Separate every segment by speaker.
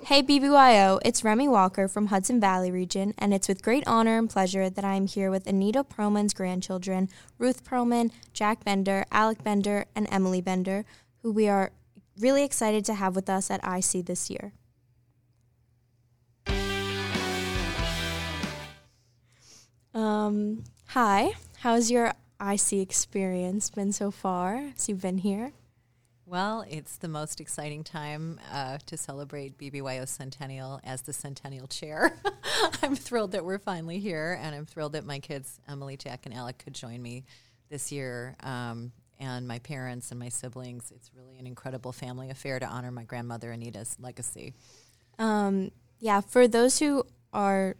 Speaker 1: Hey BBYO, it's Remy Walker from Hudson Valley region, and it's with great honor and pleasure that I am here with Anita Perlman's grandchildren, Ruth Perlman, Jack Bender, Alec Bender, and Emily Bender, who we are really excited to have with us at IC this year. Um, hi, how's your IC experience been so far as you've been here?
Speaker 2: Well, it's the most exciting time uh, to celebrate BBYO Centennial as the Centennial Chair. I'm thrilled that we're finally here, and I'm thrilled that my kids, Emily, Jack, and Alec, could join me this year. Um, and my parents and my siblings. It's really an incredible family affair to honor my grandmother Anita's legacy.
Speaker 1: Um, yeah, for those who are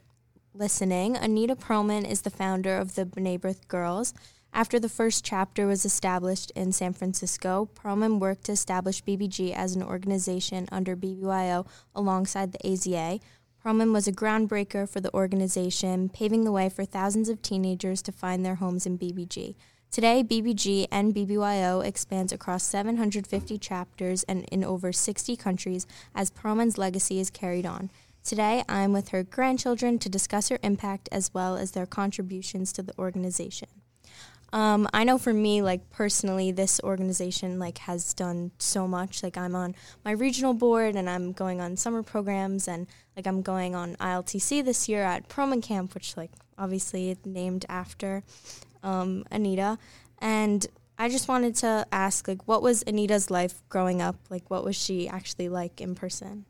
Speaker 1: listening, Anita Perlman is the founder of the B'rith Girls. After the first chapter was established in San Francisco, Perlman worked to establish BBG as an organization under BBYO alongside the AZA. Perlman was a groundbreaker for the organization, paving the way for thousands of teenagers to find their homes in BBG. Today, BBG and BBYO expands across 750 chapters and in over 60 countries as Perlman's legacy is carried on. Today, I'm with her grandchildren to discuss her impact as well as their contributions to the organization. Um, I know for me, like personally, this organization like has done so much. Like I'm on my regional board, and I'm going on summer programs, and like I'm going on ILTC this year at Perlman Camp, which like obviously named after um, Anita. And I just wanted to ask, like, what was Anita's life growing up? Like, what was she actually like in person?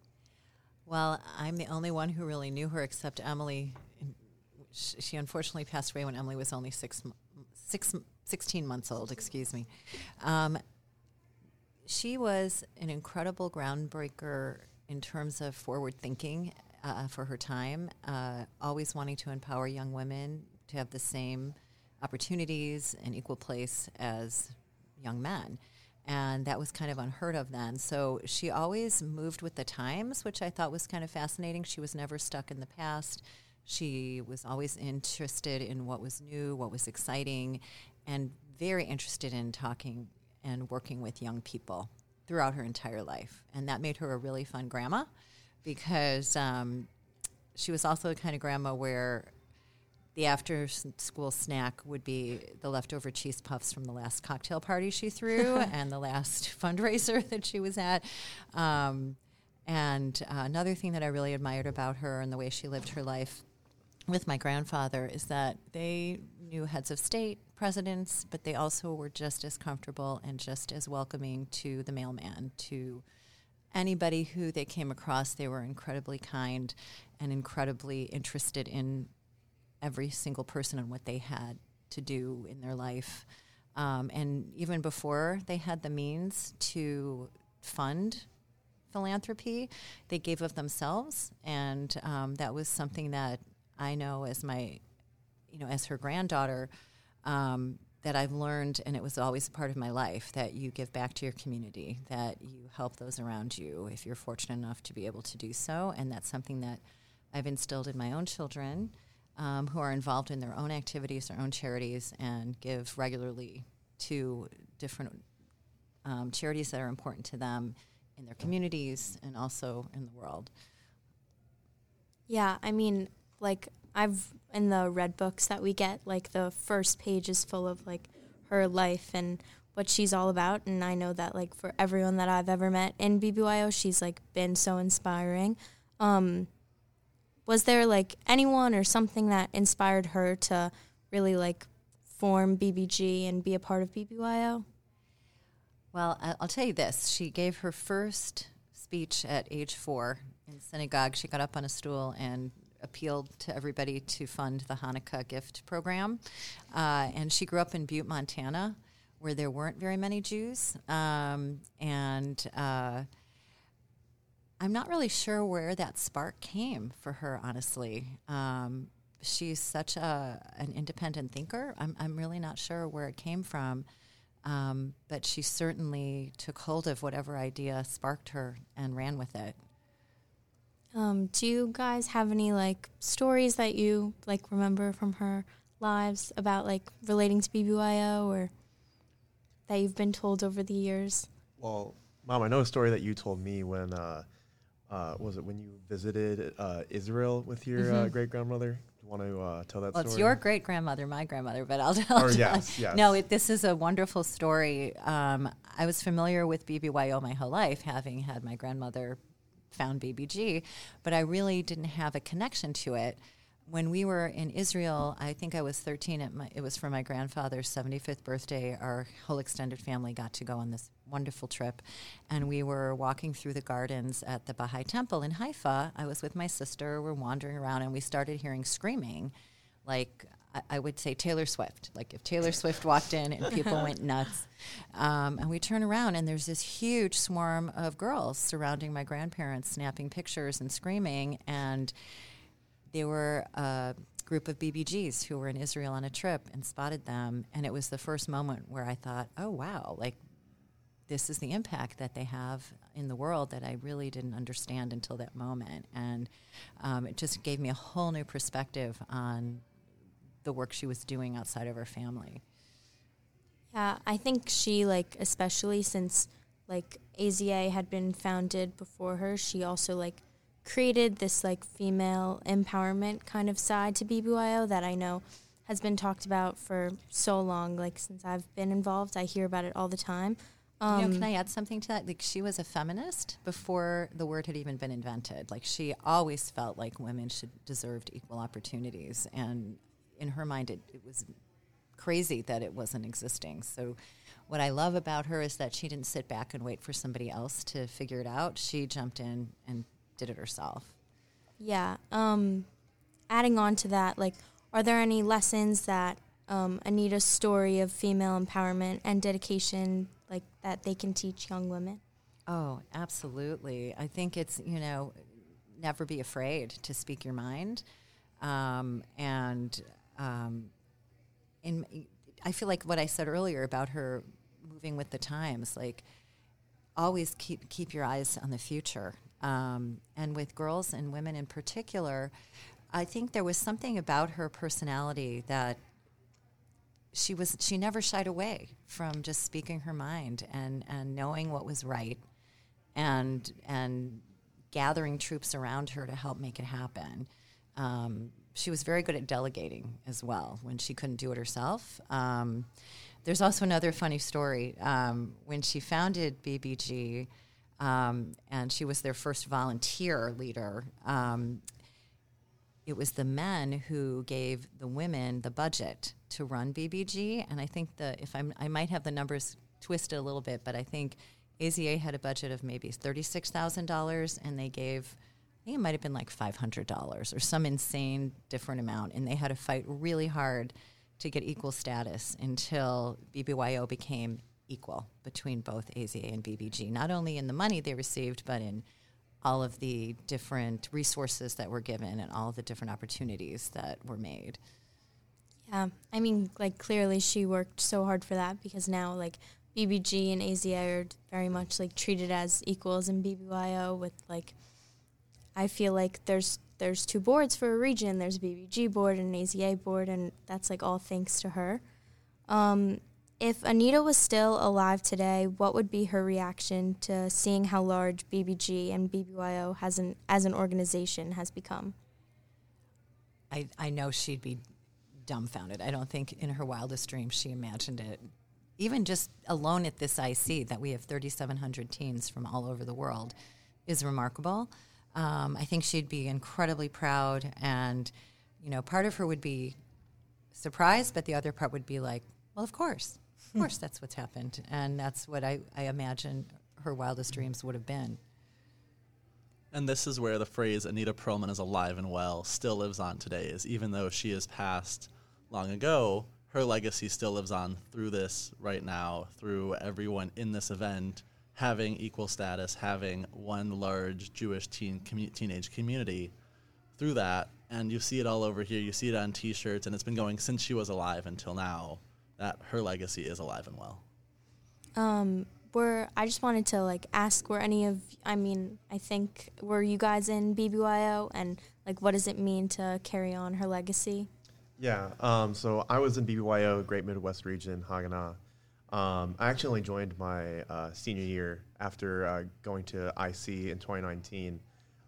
Speaker 2: Well, I'm the only one who really knew her except Emily. She unfortunately passed away when Emily was only six six, 16 months old, excuse me. Um, she was an incredible groundbreaker in terms of forward thinking uh, for her time, uh, always wanting to empower young women to have the same opportunities and equal place as young men. And that was kind of unheard of then. So she always moved with the times, which I thought was kind of fascinating. She was never stuck in the past. She was always interested in what was new, what was exciting, and very interested in talking and working with young people throughout her entire life. And that made her a really fun grandma because um, she was also the kind of grandma where the after school snack would be the leftover cheese puffs from the last cocktail party she threw and the last fundraiser that she was at. Um, and uh, another thing that I really admired about her and the way she lived her life with my grandfather is that they knew heads of state, presidents, but they also were just as comfortable and just as welcoming to the mailman, to anybody who they came across. They were incredibly kind and incredibly interested in every single person and what they had to do in their life. Um, and even before they had the means to fund philanthropy, they gave of themselves, and um, that was something that I know as my, you know, as her granddaughter, um, that I've learned, and it was always a part of my life, that you give back to your community, that you help those around you if you're fortunate enough to be able to do so. And that's something that I've instilled in my own children um, who are involved in their own activities, their own charities, and give regularly to different um, charities that are important to them in their communities and also in the world.
Speaker 1: Yeah, I mean, like I've in the red books that we get, like the first page is full of like her life and what she's all about. And I know that like for everyone that I've ever met in BBYO, she's like been so inspiring. Um, was there like anyone or something that inspired her to really like form BBG and be a part of BBYO?
Speaker 2: Well, I'll tell you this. She gave her first speech at age four in synagogue. She got up on a stool and appealed to everybody to fund the Hanukkah gift program. Uh, and she grew up in Butte, Montana, where there weren't very many Jews. Um, and uh, I'm not really sure where that spark came for her, honestly. Um, she's such a, an independent thinker. I'm, I'm really not sure where it came from. Um, but she certainly took hold of whatever idea sparked her and ran with it.
Speaker 1: Um, do you guys have any like stories that you like remember from her lives about like relating to BBYO or that you've been told over the years?
Speaker 3: Well, mom, I know a story that you told me when uh, uh, was it when you visited uh, Israel with your uh,
Speaker 2: Mhm.
Speaker 3: great grandmother? Do you want to uh, tell that
Speaker 2: Well,
Speaker 3: story?
Speaker 2: it's your great grandmother, my grandmother, but I'll tell.
Speaker 3: Or
Speaker 2: you.
Speaker 3: yes, yes.
Speaker 2: No, it, this is a wonderful story. Um, I was familiar with BBYO my whole life, having had my grandmother found BBG, but I really didn't have a connection to it. When we were in Israel, I think I was 13. At my, it was for my grandfather's 75th birthday. Our whole extended family got to go on this wonderful trip, and we were walking through the gardens at the Baha'i Temple in Haifa. I was with my sister. We're wandering around, and we started hearing screaming, like I, I would say Taylor Swift. Like if Taylor Swift walked in and people went nuts. Um, and we turn around and there's this huge swarm of girls surrounding my grandparents, snapping pictures and screaming. And they were a group of BBGs who were in Israel on a trip and spotted them. And it was the first moment where I thought, oh, wow, like this is the impact that they have in the world that I really didn't understand until that moment. And um, it just gave me a whole new perspective on the work she was doing outside of her family.
Speaker 1: Yeah, I think she like especially since like AZA had been founded before her, she also like created this like female empowerment kind of side to BBYO that I know has been talked about for so long. Like since I've been involved, I hear about it all the time. Um,
Speaker 2: you know, can I add something to that? Like she was a feminist before the word had even been invented. Like she always felt like women should deserved equal opportunities, and in her mind, it, it was crazy that it wasn't existing. So, what I love about her is that she didn't sit back and wait for somebody else to figure it out. She jumped in and did it herself.
Speaker 1: Yeah. Um, adding on to that, like, are there any lessons that um, Anita's story of female empowerment and dedication, like, that they can teach young women?
Speaker 2: Oh, absolutely. I think it's, you know, never be afraid to speak your mind. Um, and um, in, I feel like what I said earlier about her moving with the times, like always keep, keep your eyes on the future. Um, and with girls and women in particular, I think there was something about her personality that she was she never shied away from just speaking her mind and and knowing what was right and and gathering troops around her to help make it happen um, she was very good at delegating as well when she couldn't do it herself. Um, there's also another funny story. Um, when she founded bbg um, and she was their first volunteer leader um, it was the men who gave the women the budget to run BBG, and I think the if I'm I might have the numbers twisted a little bit, but I think AZA had a budget of maybe thirty six thousand dollars, and they gave I think it might have been like five hundred dollars or some insane different amount, and they had to fight really hard to get equal status until BBYO became equal between both AZA and BBG, not only in the money they received, but in all of the different resources that were given and all the different opportunities that were made.
Speaker 1: Yeah, I mean, like clearly she worked so hard for that because now like BBG and AZA are very much like treated as equals in BBYO. With like, I feel like there's there's two boards for a region. There's a BBG board and an AZA board, and that's like all thanks to her. Um, if Anita was still alive today, what would be her reaction to seeing how large BBG and BBYO has an as an organization has become?
Speaker 2: I, I know she'd be dumbfounded. I don't think in her wildest dreams she imagined it. Even just alone at this IC, that we have 3,700 teens from all over the world, is remarkable. Um, I think she'd be incredibly proud, and you know, part of her would be surprised, but the other part would be like, "Well, of course, of course, that's what's happened," and that's what I, I imagine her wildest dreams would have been.
Speaker 4: And this is where the phrase Anita Perlman is alive and well still lives on today, is even though she has passed long ago, her legacy still lives on through this right now, through everyone in this event having equal status, having one large Jewish teen commu- teenage community through that. And you see it all over here. You see it on t shirts, and it's been going since she was alive until now that her legacy is alive and well.
Speaker 1: Um, were I just wanted to like ask were any of I mean I think were you guys in BBYO and like what does it mean to carry on her legacy?
Speaker 3: Yeah. Um, so I was in BBYO, Great Midwest Region, Haganah. Um, I actually only joined my uh, senior year after uh, going to IC in 2019.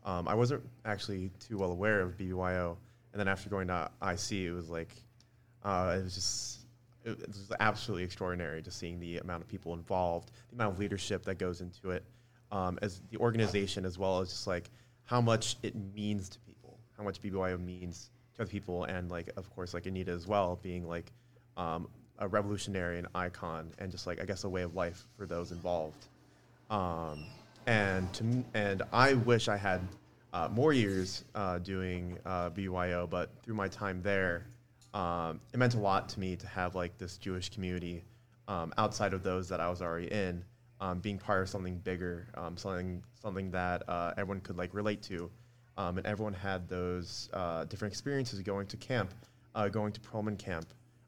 Speaker 3: Um, I wasn't actually too well aware of BBYO, and then after going to IC, it was like uh, it was just it, was absolutely extraordinary just seeing the amount of people involved, the amount of leadership that goes into it, um, as the organization as well as just like how much it means to people, how much BBYO means to other people, and like of course like Anita as well being like um, a revolutionary and icon, and just like I guess a way of life for those involved. Um, and to and I wish I had uh, more years uh, doing uh, BYO, but through my time there, um, it meant a lot to me to have like this Jewish community um, outside of those that I was already in, um, being part of something bigger, um, something something that uh, everyone could like relate to, um, and everyone had those uh, different experiences going to camp, uh, going to Perlman camp,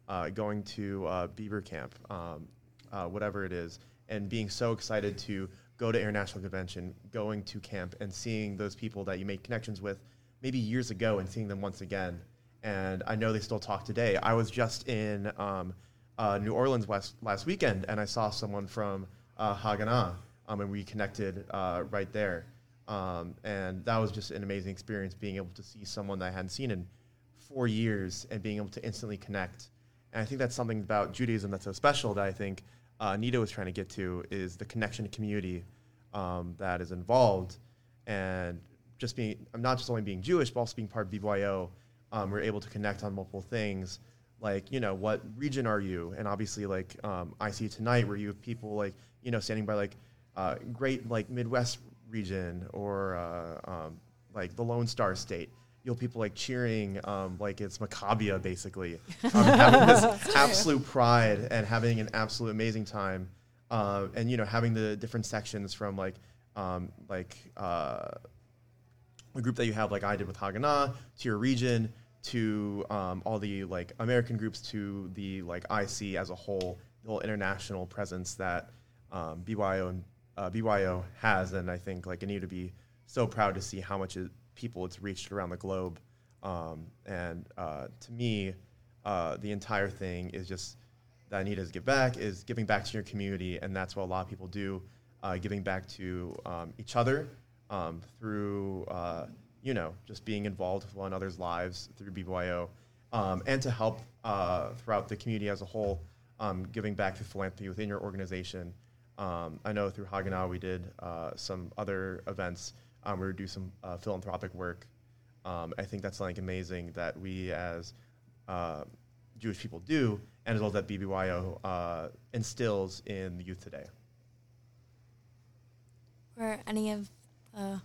Speaker 3: uh, going to uh, Beber camp, um, uh, whatever it is, and being so excited to go to international convention, going to camp, and seeing those people that you made connections with maybe years ago, and seeing them once again. And I know they still talk today. I was just in um, uh, New Orleans last, last weekend, and I saw someone from uh, Haganah, um, and we connected uh, right there. Um, and that was just an amazing experience, being able to see someone that I hadn't seen in four years and being able to instantly connect. And I think that's something about Judaism that's so special that I think uh, Anita was trying to get to is the connection to community um, that is involved. And just being, I'm not just only being Jewish, but also being part of BYO, um, we're able to connect on multiple things. Like, you know, what region are you? And obviously, like, um, IC tonight where you have people like, you know, standing by like uh, great like Midwest region or uh, um, like the Lone Star State. You'll people like cheering um, like it's Maccabiah basically, um, having this absolute pride and having an absolute amazing time, uh, and you know having the different sections from like um, like uh, the group that you have like I did with Haganah to your region to um, all the like American groups to the like IC as a whole, the whole international presence that um, BYO and uh, BYO has, and I think like Anita to be so proud to see how much it, people it's reached around the globe. Um, and uh, to me, uh, the entire thing is just that Anita's give back is giving back to your community, and that's what a lot of people do, uh, giving back to um, each other um, through uh, you know just being involved with one another's lives through BYO, um, and to help uh, throughout the community as a whole, um, giving back to philanthropy within your organization. Um, I know through Haganah we did uh, some other events. Um, we would do some uh, philanthropic work. Um, I think that's something amazing that we as uh, Jewish people do, and as well as that BBYO uh, instills in the youth today.
Speaker 1: Were any of uh,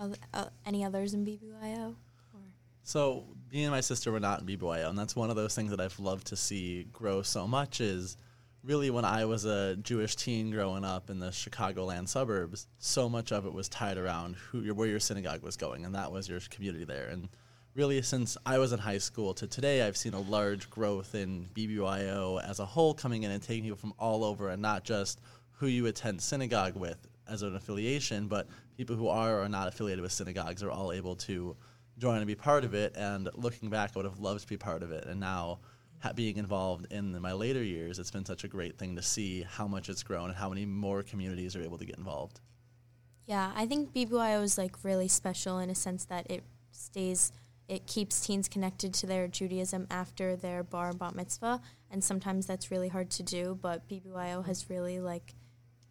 Speaker 1: oth- uh, any others in BBYO? Or?
Speaker 4: So me and my sister were not in BBYO, and that's one of those things that I've loved to see grow so much. Is really when I was a Jewish teen growing up in the Chicagoland suburbs, so much of it was tied around who your, where your synagogue was going, and that was your community there. And really, since I was in high school to today, I've seen a large growth in BBYO as a whole coming in and taking people from all over, and not just who you attend synagogue with as an affiliation, but people who are or are not affiliated with synagogues are all able to join and be part of it. And looking back, I would have loved to be part of it, and now being involved in my later years, it's been such a great thing to see how much it's grown and how many more communities are able to get involved.
Speaker 1: Yeah, I think BBYO is like really special in a sense that it stays, it keeps teens connected to their Judaism after their bar bat mitzvah, and sometimes that's really hard to do. But BBYO has really like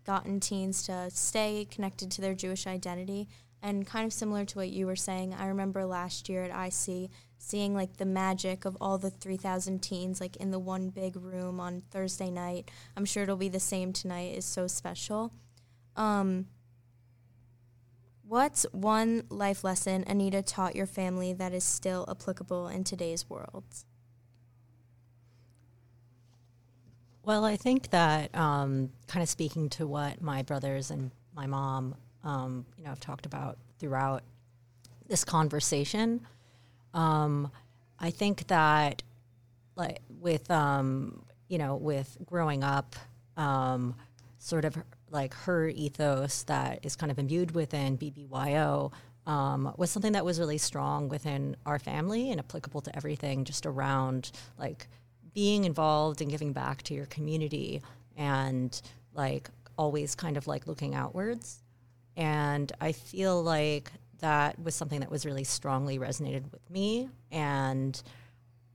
Speaker 1: gotten teens to stay connected to their Jewish identity. And kind of similar to what you were saying, I remember last year at IC seeing like the magic of all the 3,000 teens like in the one big room on Thursday night. I'm sure it'll be the same tonight. is so special. Um, what's one life lesson Anita taught your family that is still applicable in today's world?
Speaker 5: Well, I think that um, kind of speaking to what my brothers and my mom, um, you know, I've talked about throughout this conversation, um, I think that, like, with um, you know, with growing up, um, sort of like her ethos that is kind of imbued within BBYO um, was something that was really strong within our family and applicable to everything just around like being involved and giving back to your community and like always kind of like looking outwards. And I feel like that was something that was really strongly resonated with me, and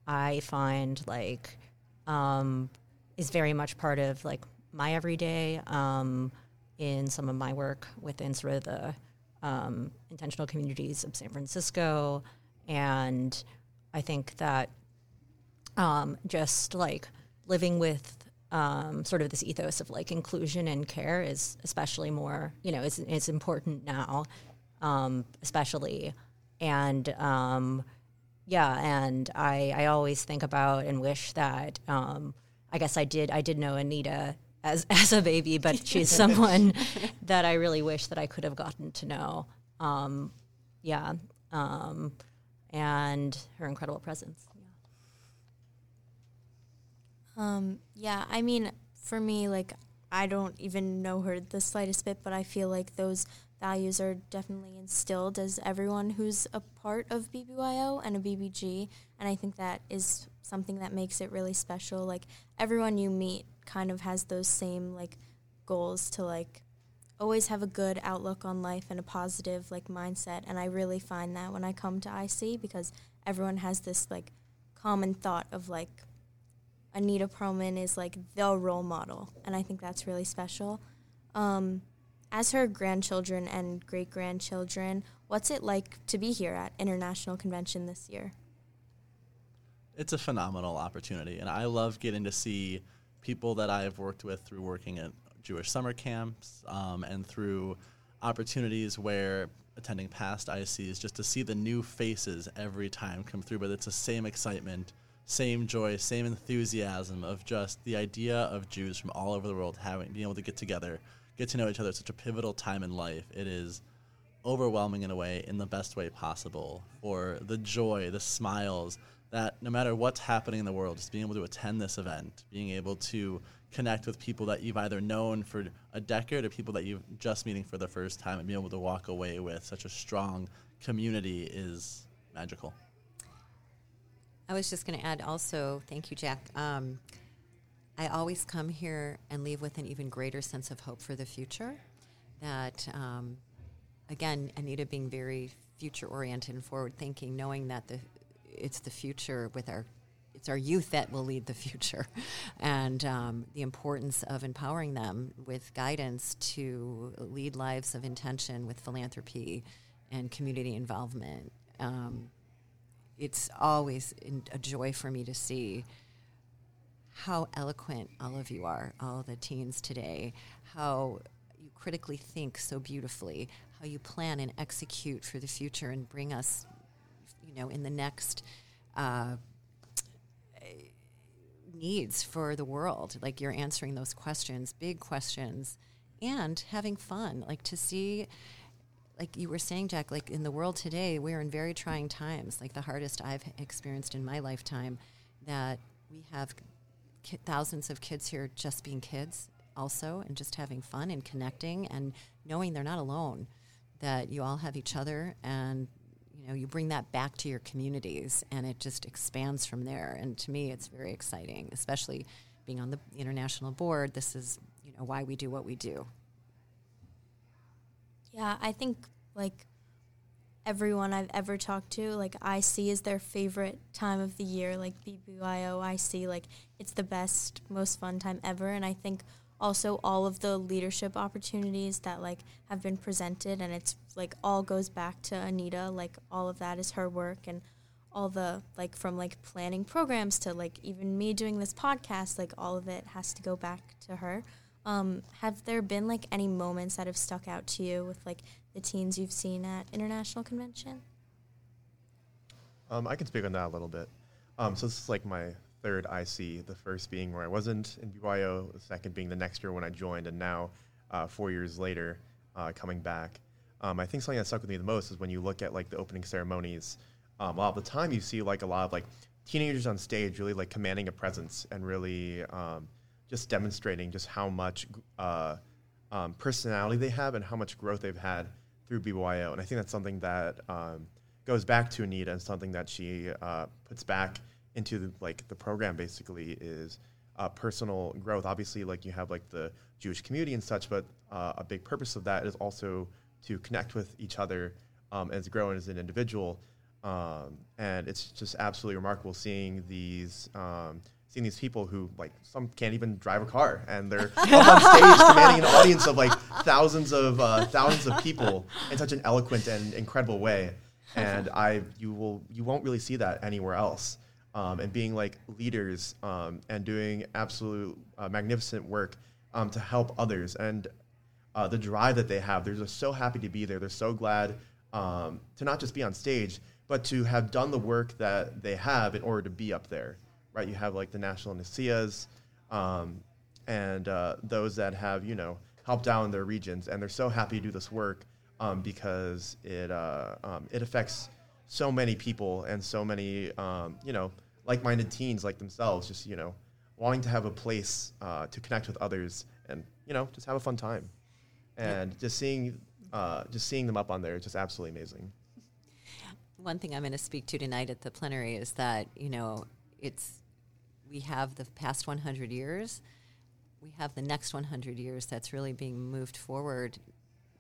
Speaker 5: I find like um, is very much part of like my everyday um, in some of my work within sort of the um, intentional communities of San Francisco, and I think that um, just like living with um, sort of this ethos of like inclusion and care is especially more, you know, it's, it's important now, um, especially. And um, yeah, and I, I always think about and wish that um, I guess I did I did know Anita as as a baby, but she's someone that I really wish that I could have gotten to know. Um, yeah, um, and her incredible presence.
Speaker 1: Um, yeah, I mean, for me, like, I don't even know her the slightest bit, but I feel like those values are definitely instilled as everyone who's a part of BBYO and a BBG. And I think that is something that makes it really special. Like, everyone you meet kind of has those same, like, goals to, like, always have a good outlook on life and a positive, like, mindset. And I really find that when I come to IC because everyone has this, like, common thought of, like, Anita Perlman is like the role model, and I think that's really special. Um, as her grandchildren and great grandchildren, what's it like to be here at International Convention this year?
Speaker 4: It's a phenomenal opportunity, and I love getting to see people that I've worked with through working at Jewish summer camps um, and through opportunities where attending past ICs just to see the new faces every time come through, but it's the same excitement same joy, same enthusiasm of just the idea of Jews from all over the world having being able to get together, get to know each other at such a pivotal time in life. It is overwhelming in a way, in the best way possible, for the joy, the smiles that no matter what's happening in the world, just being able to attend this event, being able to connect with people that you've either known for a decade or people that you're just meeting for the first time and being able to walk away with such a strong community is magical.
Speaker 2: I was just going to add also, thank you, Jack. Um, I always come here and leave with an even greater sense of hope for the future. That, um, again, Anita being very future oriented and forward thinking, knowing that the it's the future with our it's our youth that will lead the future, and um, the importance of empowering them with guidance to lead lives of intention with philanthropy and community involvement. Um, it's always a joy for me to see how eloquent all of you are, all the teens today, how you critically think so beautifully, how you plan and execute for the future and bring us, you know, in the next uh, needs for the world. Like you're answering those questions, big questions, and having fun. Like to see like you were saying, Jack, like in the world today, we're in very trying times, like the hardest I've experienced in my lifetime, that we have ki- thousands of kids here just being kids also and just having fun and connecting and knowing they're not alone, that you all have each other and you know you bring that back to your communities and it just expands from there. And to me it's very exciting especially being on the international board. This is you know why we do what we do
Speaker 1: yeah, I think like everyone I've ever talked to, like IC is their favorite time of the year. Like BBYO IC, like it's the best, most fun time ever. And I think also all of the leadership opportunities that like have been presented, and it's like all goes back to Anita. Like all of that is her work, and all the like from like planning programs to like even me doing this podcast, like all of it has to go back to her. Um, have there been like any moments that have stuck out to you with like the teens you've seen at international convention?
Speaker 3: Um, I can speak on that a little bit. Um, so this is like my third IC. The first being where I wasn't in BYO. The second being the next year when I joined, and now uh, four years later, uh, coming back. Um, I think something that stuck with me the most is when you look at like the opening ceremonies. Um, a lot of the time, you see like a lot of like teenagers on stage really like commanding a presence and really um, just demonstrating just how much uh, um, personality they have and how much growth they've had through BYO. And I think that's something that um, goes back to Anita and something that she uh, puts back into the, like the program basically is uh, personal growth. Obviously, like you have like the Jewish community and such, but uh, a big purpose of that is also to connect with each other um, has grown as an individual. Um, and it's just absolutely remarkable seeing these um, seeing these people who like some can't even drive a car and they're up on stage commanding an audience of like thousands of uh, thousands of people in such an eloquent and incredible way. And I you will you won't really see that anywhere else. Um, and being like leaders um, and doing absolute uh, magnificent work um, to help others and uh, the drive that they have. They're just so happy to be there. They're so glad um, to not just be on stage, but to have done the work that they have in order to be up there, right? You have like the national N'siahs um, and uh, those that have, you know, helped out in their regions, and they're so happy to do this work um, because it uh, um, it affects so many people and so many, um, you know, like-minded teens like themselves, just you know, wanting to have a place uh, to connect with others and you know, just have a fun time, and just seeing uh, just seeing them up on there is just absolutely amazing.
Speaker 2: One thing I'm going to speak to tonight at the plenary is that, you know, it's, we have the past 100 years, we have the next 100 years that's really being moved forward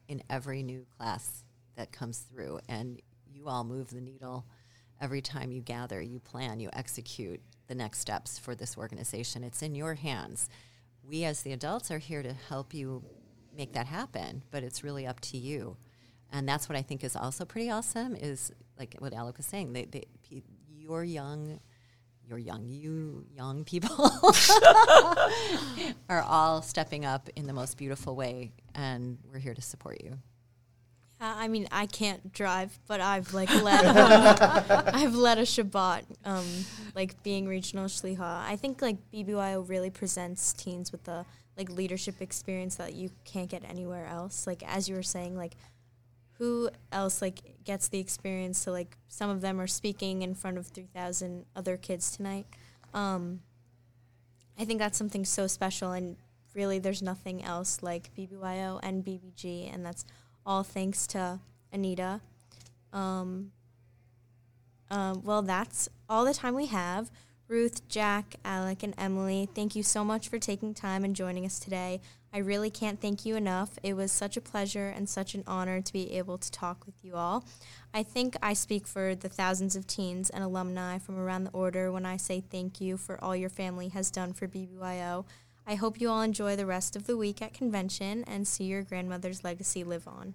Speaker 2: in every new class that comes through. And you all move the needle every time you gather, you plan, you execute the next steps for this organization. It's in your hands. We, as the adults, are here to help you make that happen, but it's really up to you. And that's what I think is also pretty awesome is like what Alec was saying, they, they, you're young, you're young, you young people are all stepping up in the most beautiful way, and we're here to support you.
Speaker 1: I mean, I can't drive, but I've like led um, I've led a Shabbat, um, like being regional Shlicha. I think like BBYO really presents teens with the like leadership experience that you can't get anywhere else. Like as you were saying, like who else like gets the experience to like some of them are speaking in front of 3000 other kids tonight? Um, i think that's something so special and really there's nothing else like bbyo and bbg and that's all thanks to anita. Um, um, well that's all the time we have. Ruth jack alec and emily thank you so much for taking time and joining us today I really can't thank you enough. It was such a pleasure and such an honor to be able to talk with you all. I think I speak for the thousands of teens and alumni from around the order when I say thank you for all your family has done for BBYO. I hope you all enjoy the rest of the week at convention and see your grandmother's legacy live on.